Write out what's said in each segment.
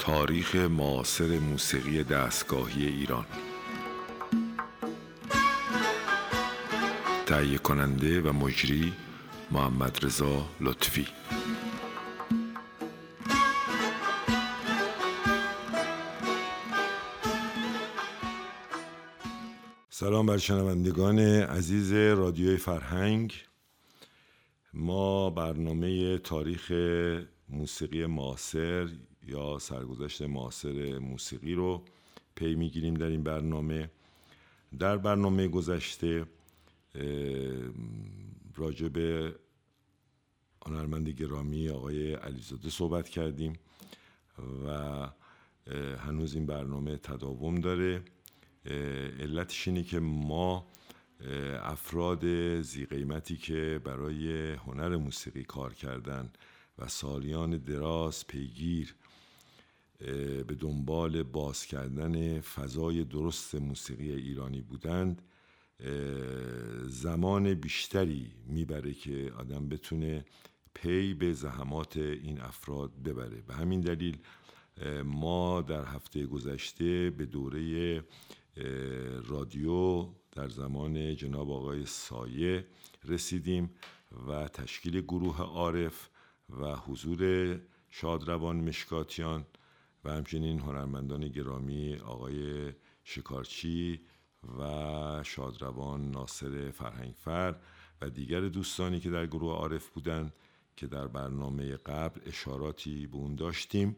تاریخ معاصر موسیقی دستگاهی ایران. تهیه کننده و مجری محمد رضا لطفی. سلام بر شنوندگان عزیز رادیوی فرهنگ. ما برنامه تاریخ موسیقی معاصر یا سرگذشت معاصر موسیقی رو پی می‌گیریم در این برنامه. در برنامه گذشته راجع به هنرمند گرامی آقای علیزاده صحبت کردیم و هنوز این برنامه تداوم داره. علتش اینه که ما افراد زی قیمتی که برای هنر موسیقی کار کردن و سالیان دراز پیگیر به دنبال باز کردن فضای درست موسیقی ایرانی بودند. زمان بیشتری می‌بره که آدم بتونه پی به زحمات این افراد ببره. به همین دلیل ما در هفته گذشته به دوره رادیو در زمان جناب آقای سایه رسیدیم و تشکیل گروه عارف و حضور شادروان مشکاتیان و همچنین هنرمندان گرامی آقای شکارچی و شادروان ناصر فرهنگفر و دیگر دوستانی که در گروه عارف بودند که در برنامه قبل اشاراتی به اون داشتیم.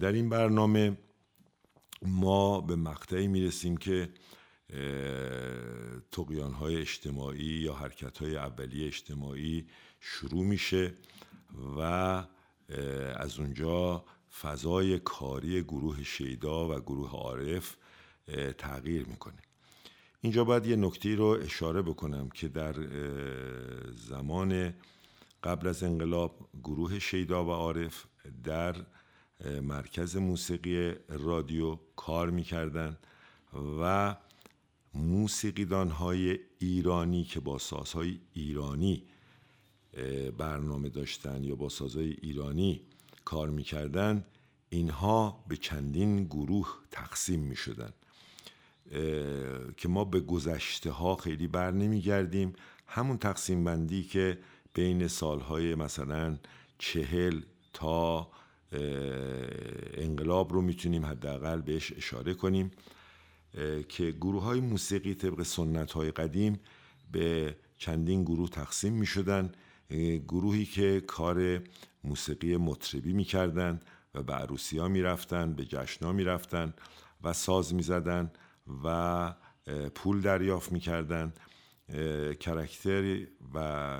در این برنامه ما به مقطعی می‌رسیم که تقیان های اجتماعی یا حرکت های اولیه اجتماعی شروع میشه و از اونجا فضای کاری گروه شیدا و گروه عارف تغییر می‌کنه. اینجا باید یه نکته رو اشاره بکنم که در زمان قبل از انقلاب گروه شیدا و عارف در مرکز موسیقی رادیو کار می‌کردن و موسیقیدان های ایرانی که با سازهای ایرانی برنامه داشتن یا با سازهای ایرانی کار می‌کردن اینها به چندین گروه تقسیم می شدن که ما به گذشته ها خیلی بر نمی گردیم همون تقسیم بندی که بین سالهای مثلا چهل تا انقلاب رو می‌تونیم حداقل بهش اشاره کنیم که گروه های موسیقی طبق سنت های قدیم به چندین گروه تقسیم می شدن گروهی که کار موسیقی مطربی می کردن و به عروسی ها می رفتن به جشن ها می رفتن و ساز می زدن و پول دریافت می کردن کرکتر و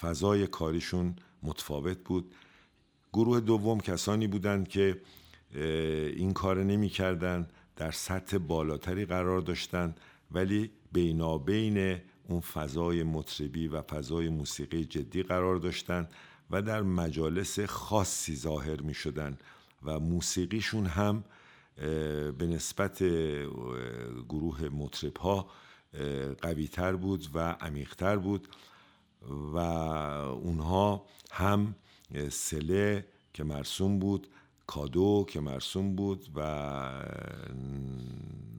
فضای کاریشون متفاوت بود. گروه دوم کسانی بودند که این کار نمی کردن در سطح بالاتری قرار داشتند ولی بینابین اون فضای مطربی و فضای موسیقی جدی قرار داشتند و در مجالس خاصی ظاهر می شدن و موسیقیشون هم به نسبت گروه مطرب ها قوی تر بود و عمیقتر بود و اونها هم سله که مرسوم بود کادو که مرسوم بود و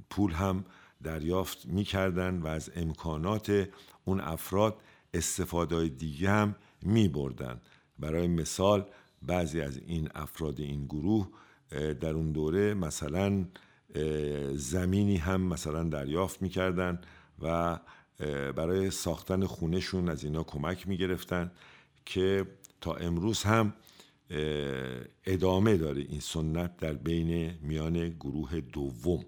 پول هم دریافت می‌کردن و از امکانات اون افراد استفاده دیگه هم می بردن. برای مثال بعضی از این افراد این گروه در اون دوره مثلا زمینی هم مثلا دریافت می‌کردن و برای ساختن خونهشون از اینا کمک می‌گرفتن که تا امروز هم ادامه داره این سنت در بین میان گروه دوم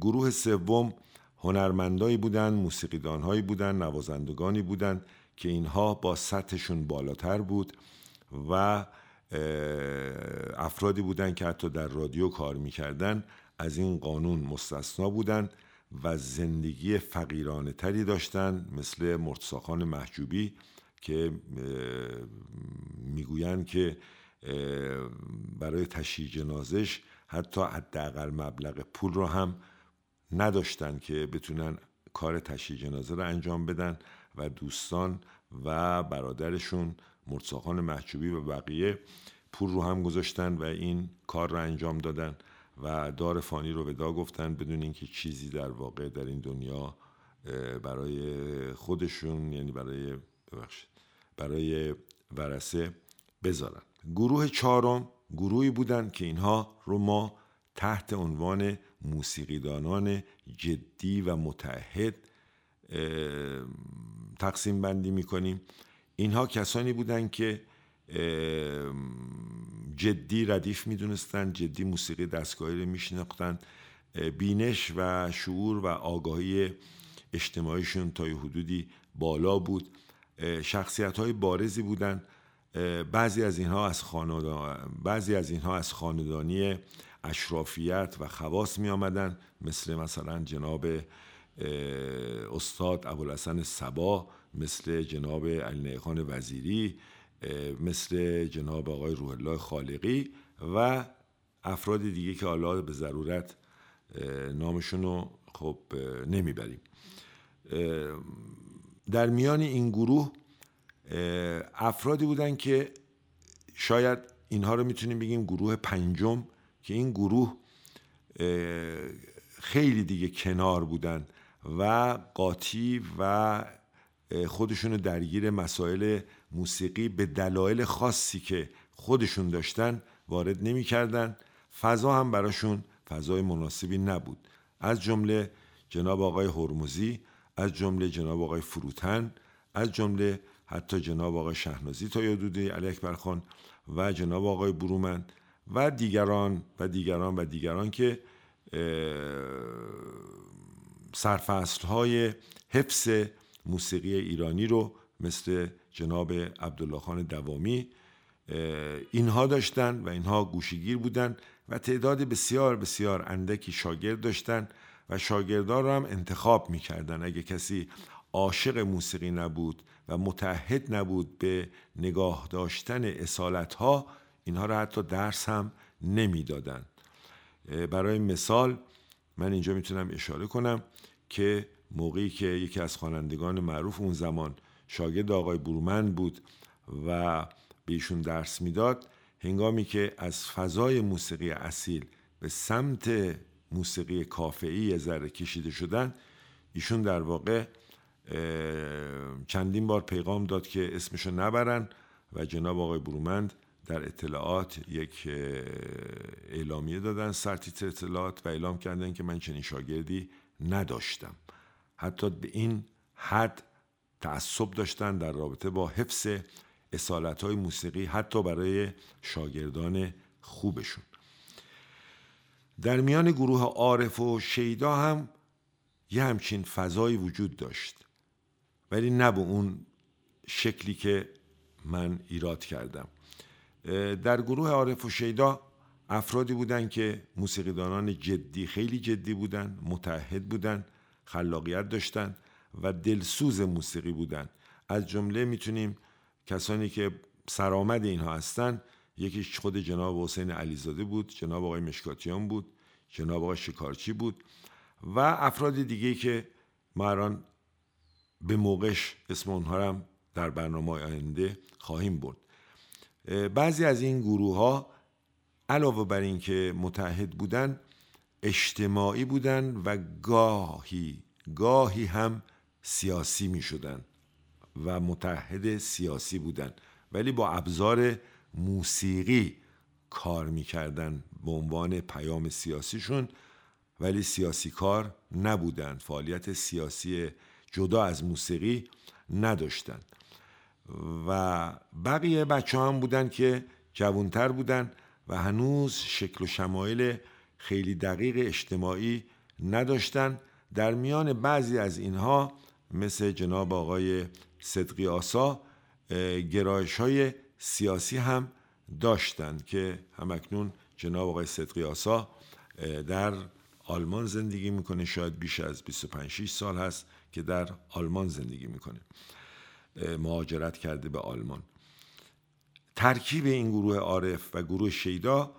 گروه سوم هنرمندایی بودن موسیقیدانهایی بودن نوازندگانی بودن که اینها با سطحشون بالاتر بود و افرادی بودن که حتی در رادیو کار می‌کردن از این قانون مستثنا بودن و زندگی فقیرانه تری داشتن مثل مرتساخان محجوبی که می‌گویند که برای تشییع جنازش حتی حداقل مبلغ پول رو هم نداشتن که بتونن کار تشییع جنازه رو انجام بدن و دوستان و برادرشون مرتساخان محجوبی و بقیه پول رو هم گذاشتن و این کار رو انجام دادن و دار فانی رو ودا گفتن بدون اینکه چیزی در واقع در این دنیا برای خودشون یعنی برای ببخشید برای ورسه بذارن. گروه چهارم گروهی بودن که اینها رو ما تحت عنوان موسیقیدانان جدی و متحد تقسیم بندی می‌کنیم. اینها کسانی بودند که جدی ردیف می‌دونستند جدی موسیقی دستگاهی رو میشناختند. بینش و شعور و آگاهی اجتماعیشون تا حدودی بالا بود. شخصیت های بارزی بودند. بعضی از اینها از خاندان بعضی از اینها از خاندانی اشرافیت و خواص می آمدن مثل مثلا جناب استاد ابوالحسن سبا مثل جناب علی وزیری مثل جناب آقای روح الله خالقی و افراد دیگه که حالا به ضرورت نامشون رو خب نمی‌بریم. در میان این گروه افرادی بودن که شاید اینها رو می‌تونیم بگیم گروه پنجم که این گروه خیلی دیگه کنار بودن و قاطی و خودشون درگیر مسائل موسیقی به دلایل خاصی که خودشون داشتن وارد نمی‌کردن. فضا هم براشون فضای مناسبی نبود. از جمله جناب آقای هرمزی از جمله جناب آقای فروتن از جمله حتی جناب آقای شهنازی تا یادودی علی اکبر خان و جناب آقای برومن و دیگران و دیگران و دیگران که سرفصل های حفظ موسیقی ایرانی رو مثل جناب عبدالله خان دوامی اینها داشتن و اینها گوشیگیر بودن و تعداد بسیار بسیار اندکی شاگرد داشتن و شاگردان رو هم انتخاب می‌کردن. اگه کسی عاشق موسیقی نبود و متحد نبود به نگاه داشتن اصالت ها اینها رو حتی درس هم نمی‌دادن. برای مثال من اینجا می‌تونم اشاره کنم که موقعی که یکی از خوانندگان معروف اون زمان شاگرد آقای برومند بود و به ایشون درس می‌داد هنگامی که از فضای موسیقی اصیل به سمت موسیقی کافعی ذره کشیده شدن ایشون در واقع چندین بار پیغام داد که اسمشو نبرن و جناب آقای برومند در اطلاعات یک اعلامیه دادن سرتیتر اطلاعات و اعلام کردن که من چنین شاگردی نداشتم. حتی به این حد تعصب داشتن در رابطه با حفظ اصالت های موسیقی حتی برای شاگردان خوبشون. در میان گروه عارف و شیدا هم یه همچین فضایی وجود داشت. ولی نه به اون شکلی که من ایراد کردم. در گروه عارف و شیدا افرادی بودند که موسیقیدانان جدی خیلی جدی بودند متحد بودند خلاقیت داشتند و دلسوز موسیقی بودند از جمله می‌تونیم کسانی که سرآمد اینها هستند یکیش خود جناب حسین علیزاده بود جناب آقای مشکاتیان بود جناب آقای شکارچی بود و افراد دیگه که ما به موقعش اسم اونها هم در برنامه آینده خواهیم برد. بعضی از این گروه ها علاوه بر اینکه متحد بودن اجتماعی بودن و گاهی گاهی هم سیاسی می شدن و متحد سیاسی بودن. ولی با ابزار موسیقی کار می‌کردن به عنوان پیام سیاسیشون ولی سیاسی کار نبودن. فعالیت سیاسی جدا از موسیقی نداشتن. و بقیه بچه هم بودن که جوانتر بودن و هنوز شکل و شمایل خیلی دقیق اجتماعی نداشتن. در میان بعضی از اینها مثل جناب آقای صدقی آسا گرایش های سیاسی هم داشتند که همکنون جناب آقای صدقی آسا در آلمان زندگی می‌کنه. شاید بیش از 25 سال هست که در آلمان زندگی می‌کنه. مهاجرت کرده به آلمان. ترکیب این گروه عارف و گروه شیدا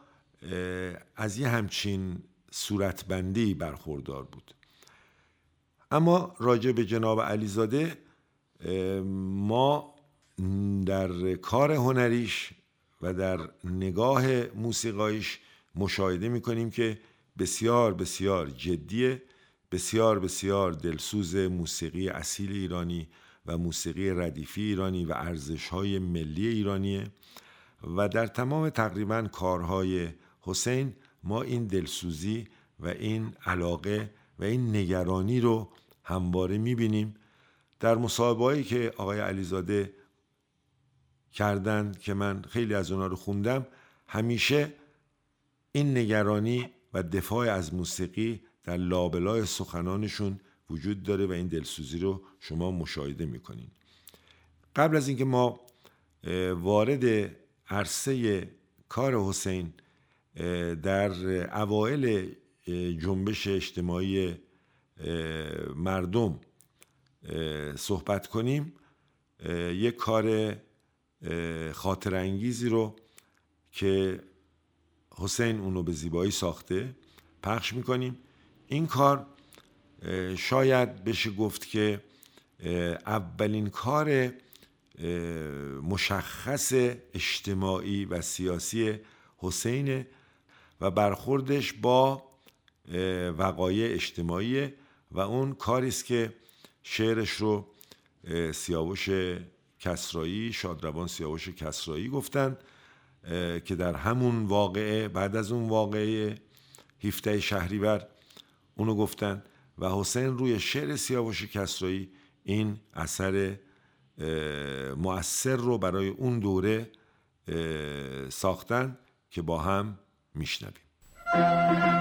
از یه همچین صورتبندی برخوردار بود. اما راجع به جناب علیزاده ما در کار هنریش و در نگاه موسیقایش مشاهده می‌کنیم که بسیار بسیار جدیه بسیار بسیار دلسوز موسیقی اصیل ایرانی و موسیقی ردیفی ایرانی و ارزش های ملی ایرانیه و در تمام تقریبا کارهای حسین ما این دلسوزی و این علاقه و این نگرانی رو همواره می‌بینیم. در مصاحبه‌ای که آقای علیزاده کردند که من خیلی از اونا رو خوندم همیشه این نگرانی و دفاع از موسیقی در لابلای سخنانشون وجود داره و این دلسوزی رو شما مشاهده می‌کنین. قبل از اینکه ما وارد عرصه کار حسین در اوایل جنبش اجتماعی مردم صحبت کنیم یک کار خاطر انگیزی رو که حسین اونو به زیبایی ساخته پخش می‌کنیم. این کار شاید بشه گفت که اولین کار مشخص اجتماعی و سیاسی حسین و برخوردش با وقایع اجتماعی و اون کاری است که شعرش رو سیاوش کسرایی شادروان سیاوش کسرایی گفتن. که در همون واقعه بعد از اون واقعه هفته شهریور اونو گفتن و حسین روی شعر سیاوش کسرایی این اثر مؤثر رو برای اون دوره ساختن که با هم میشنویم.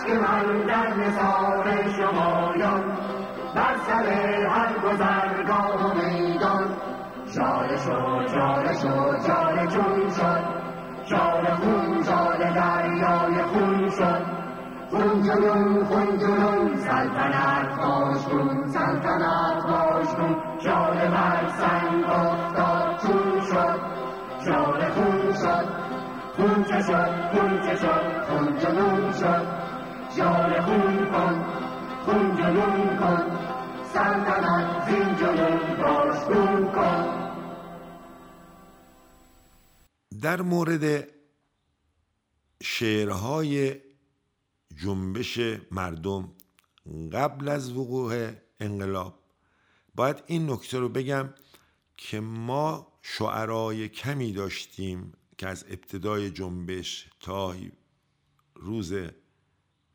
عشق من در نثار شمایان بر سر هر گذرگاه و میدان. جاله شد جاله شد جاله جون شد. جاله خون جاله دریای خون شد. خون جنون خون جنون سلطنت باش کن سلطنت باش کن جاله بر سنگ افتاد چون شد. جاله خون شد. خون چه شد؟ خون چه شد؟ خون جنون شد. جاله خون کن خون جنون کن سلطنت زین باش کن. در مورد شعرهای جنبش مردم قبل از وقوع انقلاب باید این نکته رو بگم که ما شعرای کمی داشتیم که از ابتدای جنبش تا روز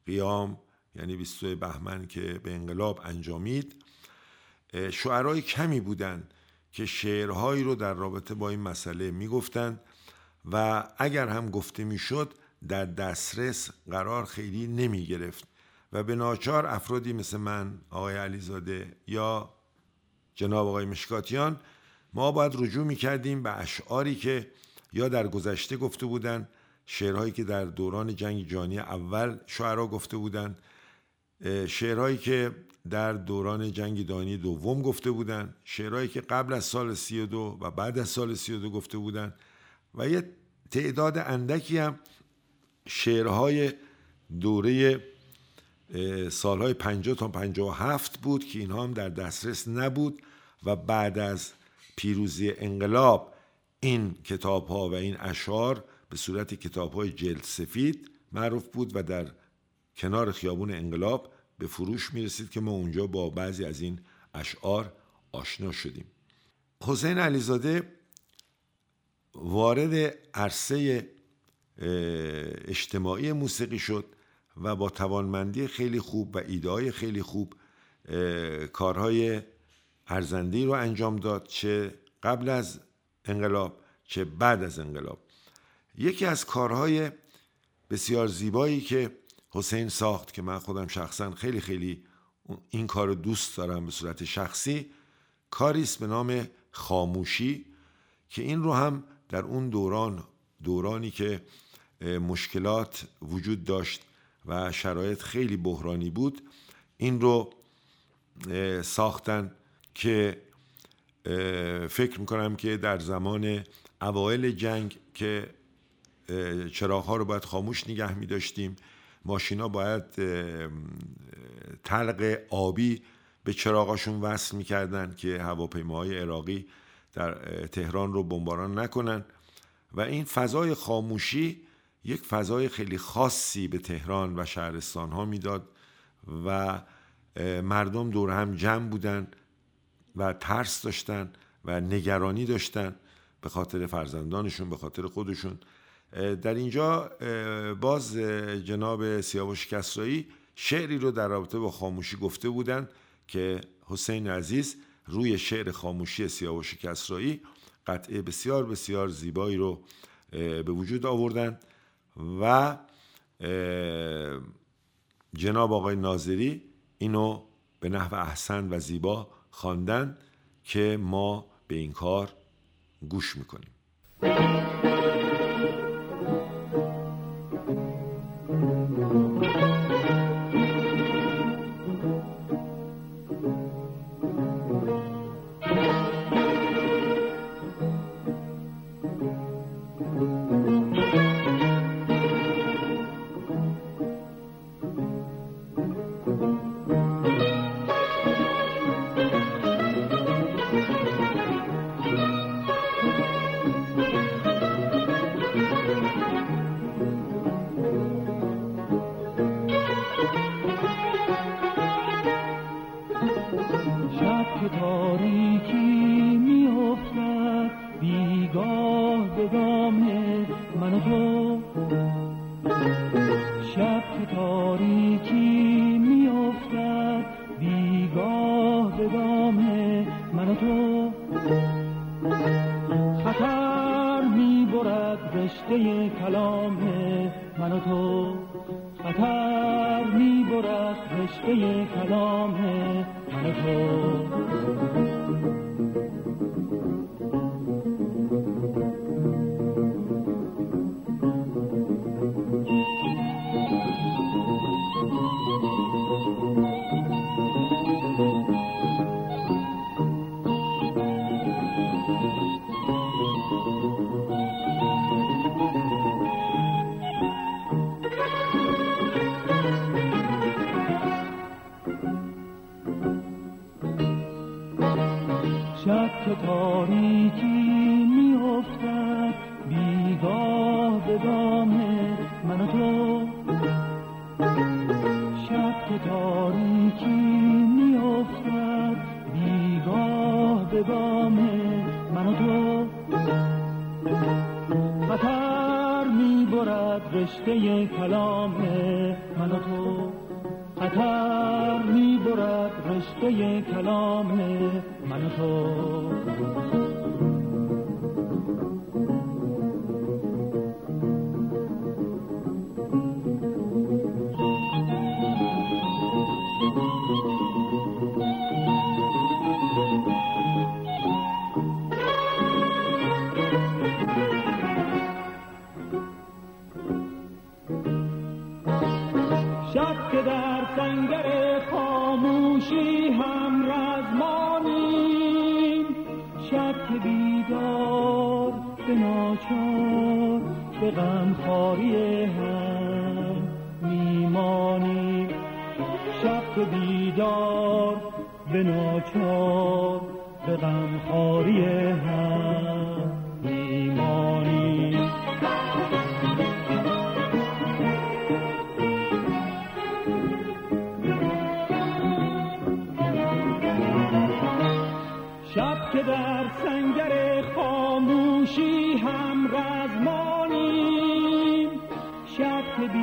قیام یعنی 22 بهمن که به انقلاب انجامید. شعرهای کمی بودند که شعرهایی رو در رابطه با این مسئله می‌گفتند و اگر هم گفته می‌شد در دسترس قرار خیلی نمی گرفت و به ناچار افرادی مثل من آقای علیزاده یا جناب آقای مشکاتیان ما باید رجوع می کردیم به اشعاری که یا در گذشته گفته بودند شعرهایی که در دوران جنگ جانی اول شعرها گفته بودند شعرهایی که در دوران جنگ دانی دوم گفته بودند شعرهایی که قبل از سال 32 و بعد از سال 32 گفته بودند و یه تعداد اندکی هم شعرهای دوره سالهای 50 تا 57 بود که اینها هم در دسترس نبود و بعد از پیروزی انقلاب این کتاب ها و این اشعار به صورت کتاب های جلد سفید معروف بود و در کنار خیابون انقلاب به فروش می رسید که ما اونجا با بعضی از این اشعار آشنا شدیم. حسین علیزاده وارد عرصه اجتماعی موسیقی شد و با توانمندی خیلی خوب و ایده خیلی خوب کارهای ارزندی رو انجام داد چه قبل از انقلاب چه بعد از انقلاب. یکی از کارهای بسیار زیبایی که حسین ساخت که من خودم شخصا خیلی خیلی این کار رو دوست دارم به صورت شخصی کاری است به نام خاموشی که این رو هم در اون دوران دورانی که مشکلات وجود داشت و شرایط خیلی بحرانی بود این رو ساختن که فکر می‌کنم که در زمان اوایل جنگ که چراغ ها رو باید خاموش نگه می داشتیم ماشینا باید تلق آبی به چراغاشون وصل می‌کردن که هواپیماهای عراقی در تهران رو بمباران نکنن. و این فضای خاموشی یک فضای خیلی خاصی به تهران و شهرستان ها می‌داد و مردم دور هم جمع بودن و ترس داشتن و نگرانی داشتن به خاطر فرزندانشون به خاطر خودشون. در اینجا باز جناب سیاوش کسرایی شعری رو در رابطه با خاموشی گفته بودن که حسین عزیز روی شعر خاموشی سیاوش کسرایی قطعه بسیار بسیار زیبایی رو به وجود آوردن و جناب آقای ناظری اینو به نحو احسن و زیبا خواندن که ما به این کار گوش می‌کنیم.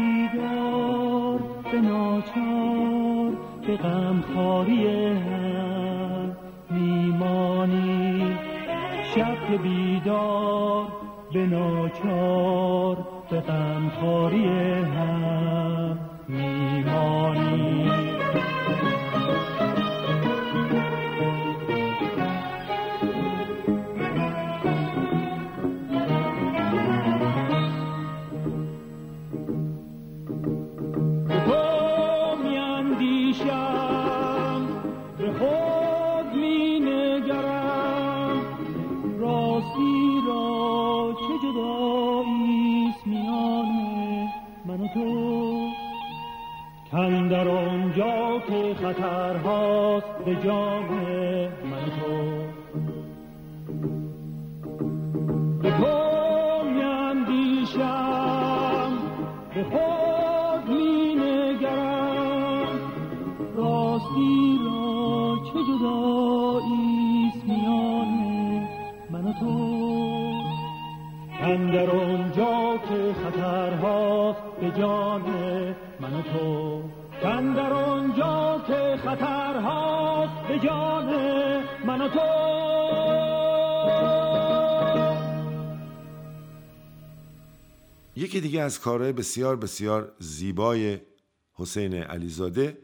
بیدار به ناچار به غمخواری هم میمانی. شب بیدار به ناچار به غمخواری هم میمانی. خطرهاست به جان من تو. به تو می به خود می نگرم راستی را چه جداییست میان من تو. اندر اونجا که خطرها به جان من تو. یکی دیگه از کارهای بسیار بسیار زیبای حسین علیزاده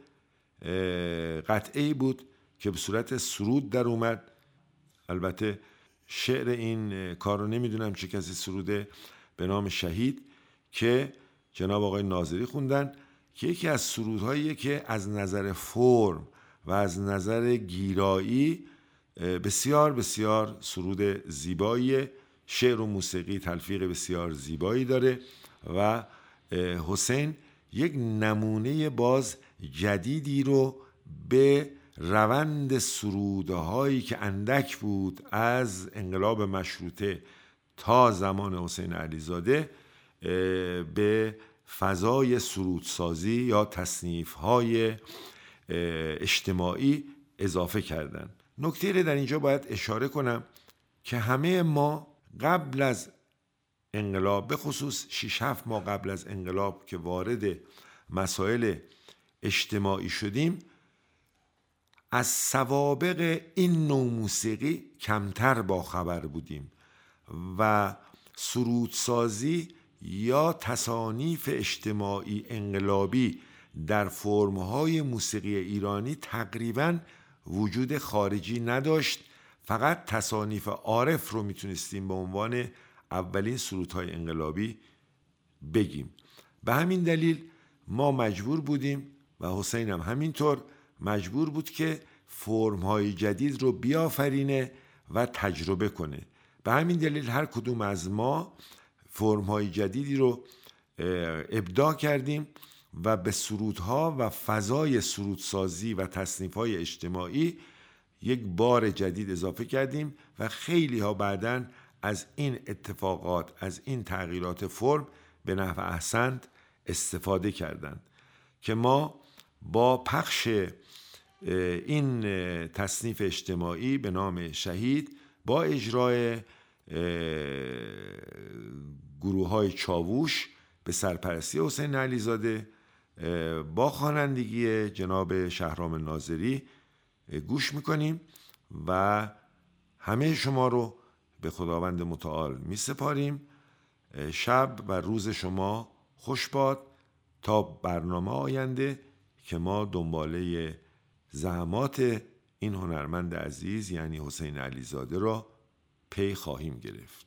قطعه بود که به صورت سرود در اومد. البته شعر این کار رو نمی‌دونم چه کسی سروده به نام شهید که جناب آقای ناظری خوندن. که یکی از سرودهایی که از نظر فرم و از نظر گیرایی بسیار بسیار سرود زیباییه. شعر و موسیقی تلفیق بسیار زیبایی داره و حسین یک نمونه باز جدیدی رو به روند سروده هایی که اندک بود از انقلاب مشروطه تا زمان حسین علیزاده به فضای سرودسازی یا تصنیف های اجتماعی اضافه کردن. نکته در اینجا باید اشاره کنم که همه ما قبل از انقلاب به خصوص 6 7 ماه قبل از انقلاب که وارد مسائل اجتماعی شدیم از سوابق این نوع موسیقی کمتر با خبر بودیم و سرودسازی یا تصانیف اجتماعی انقلابی در فرمهای موسیقی ایرانی تقریبا وجود خارجی نداشت فقط تصانیف عارف رو می‌تونستیم به عنوان اولین سرودهای انقلابی بگیم. به همین دلیل ما مجبور بودیم و حسین هم همینطور مجبور بود که فرمهای جدید رو بیافرینه و تجربه کنه. به همین دلیل هر کدوم از ما فرمهای جدیدی رو ابداع کردیم و به سرودها و فضای سرودسازی و تصنیفهای اجتماعی یک بار جدید اضافه کردیم و خیلی ها بعدا از این اتفاقات از این تغییرات فرم به نحو احسند استفاده کردند که ما با پخش این تصنیف اجتماعی به نام شهید با اجرای گروه های چاووش به سرپرستی حسین علیزاده با خوانندگی جناب شهرام ناظری گوش می‌کنیم و همه شما رو به خداوند متعال می سپاریم شب و روز شما خوش باد تا برنامه آینده که ما دنباله زحمات این هنرمند عزیز یعنی حسین علیزاده را پی خواهیم گرفت.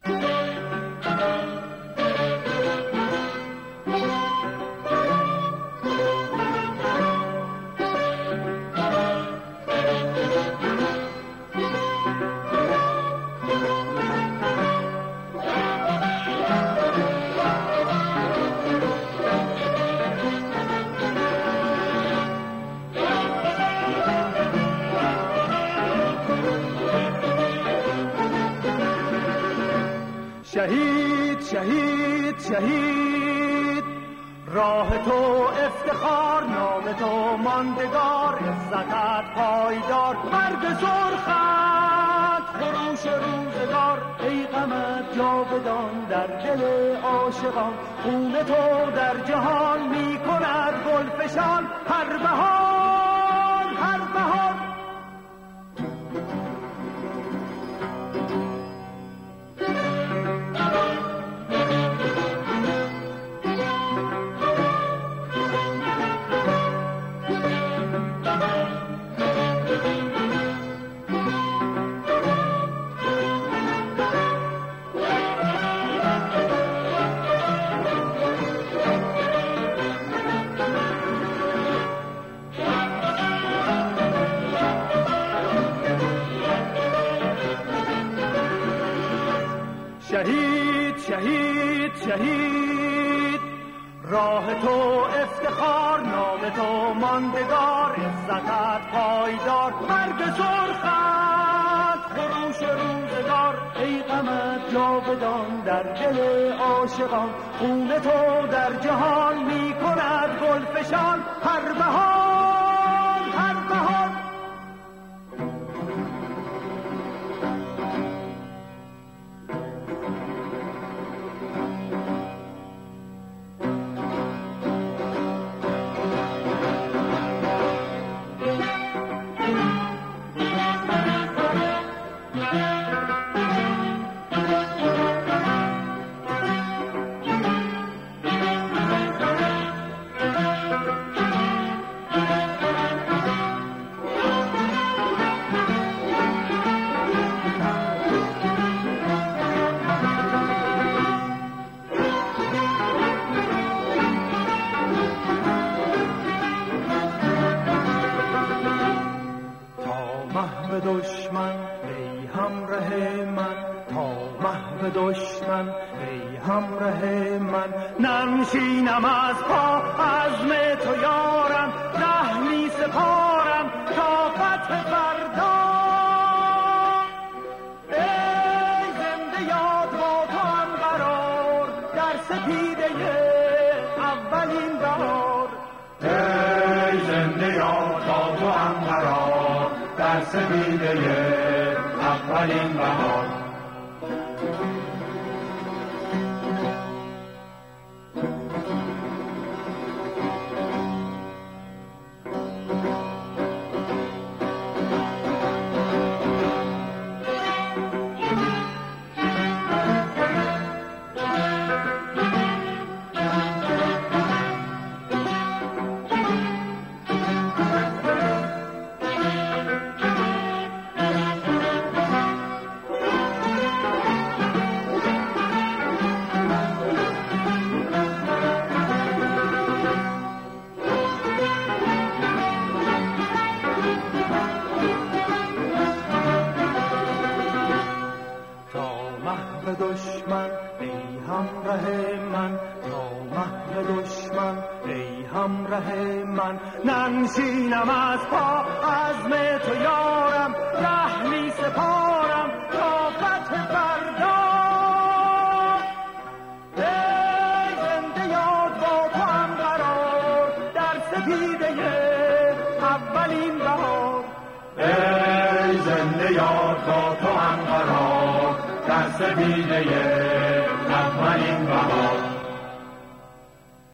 جاودان در دل عاشقان خون تو در جهان می کند گلفشان هر بهار شهید شهید. راه تو افتخار نام تو ماندگار عزتت پایدار. مرد سرخت خروش روزگار. ای غمت جاودان در دل عاشقان. خون تو در جهان می کند گلفشان هر بهار دشمن ای همراه من تا محو دشمن ای همراه من. ننشینم از پا عزم تو یارم ره می سپارم تا فتح فردا سپیده اولین بهار.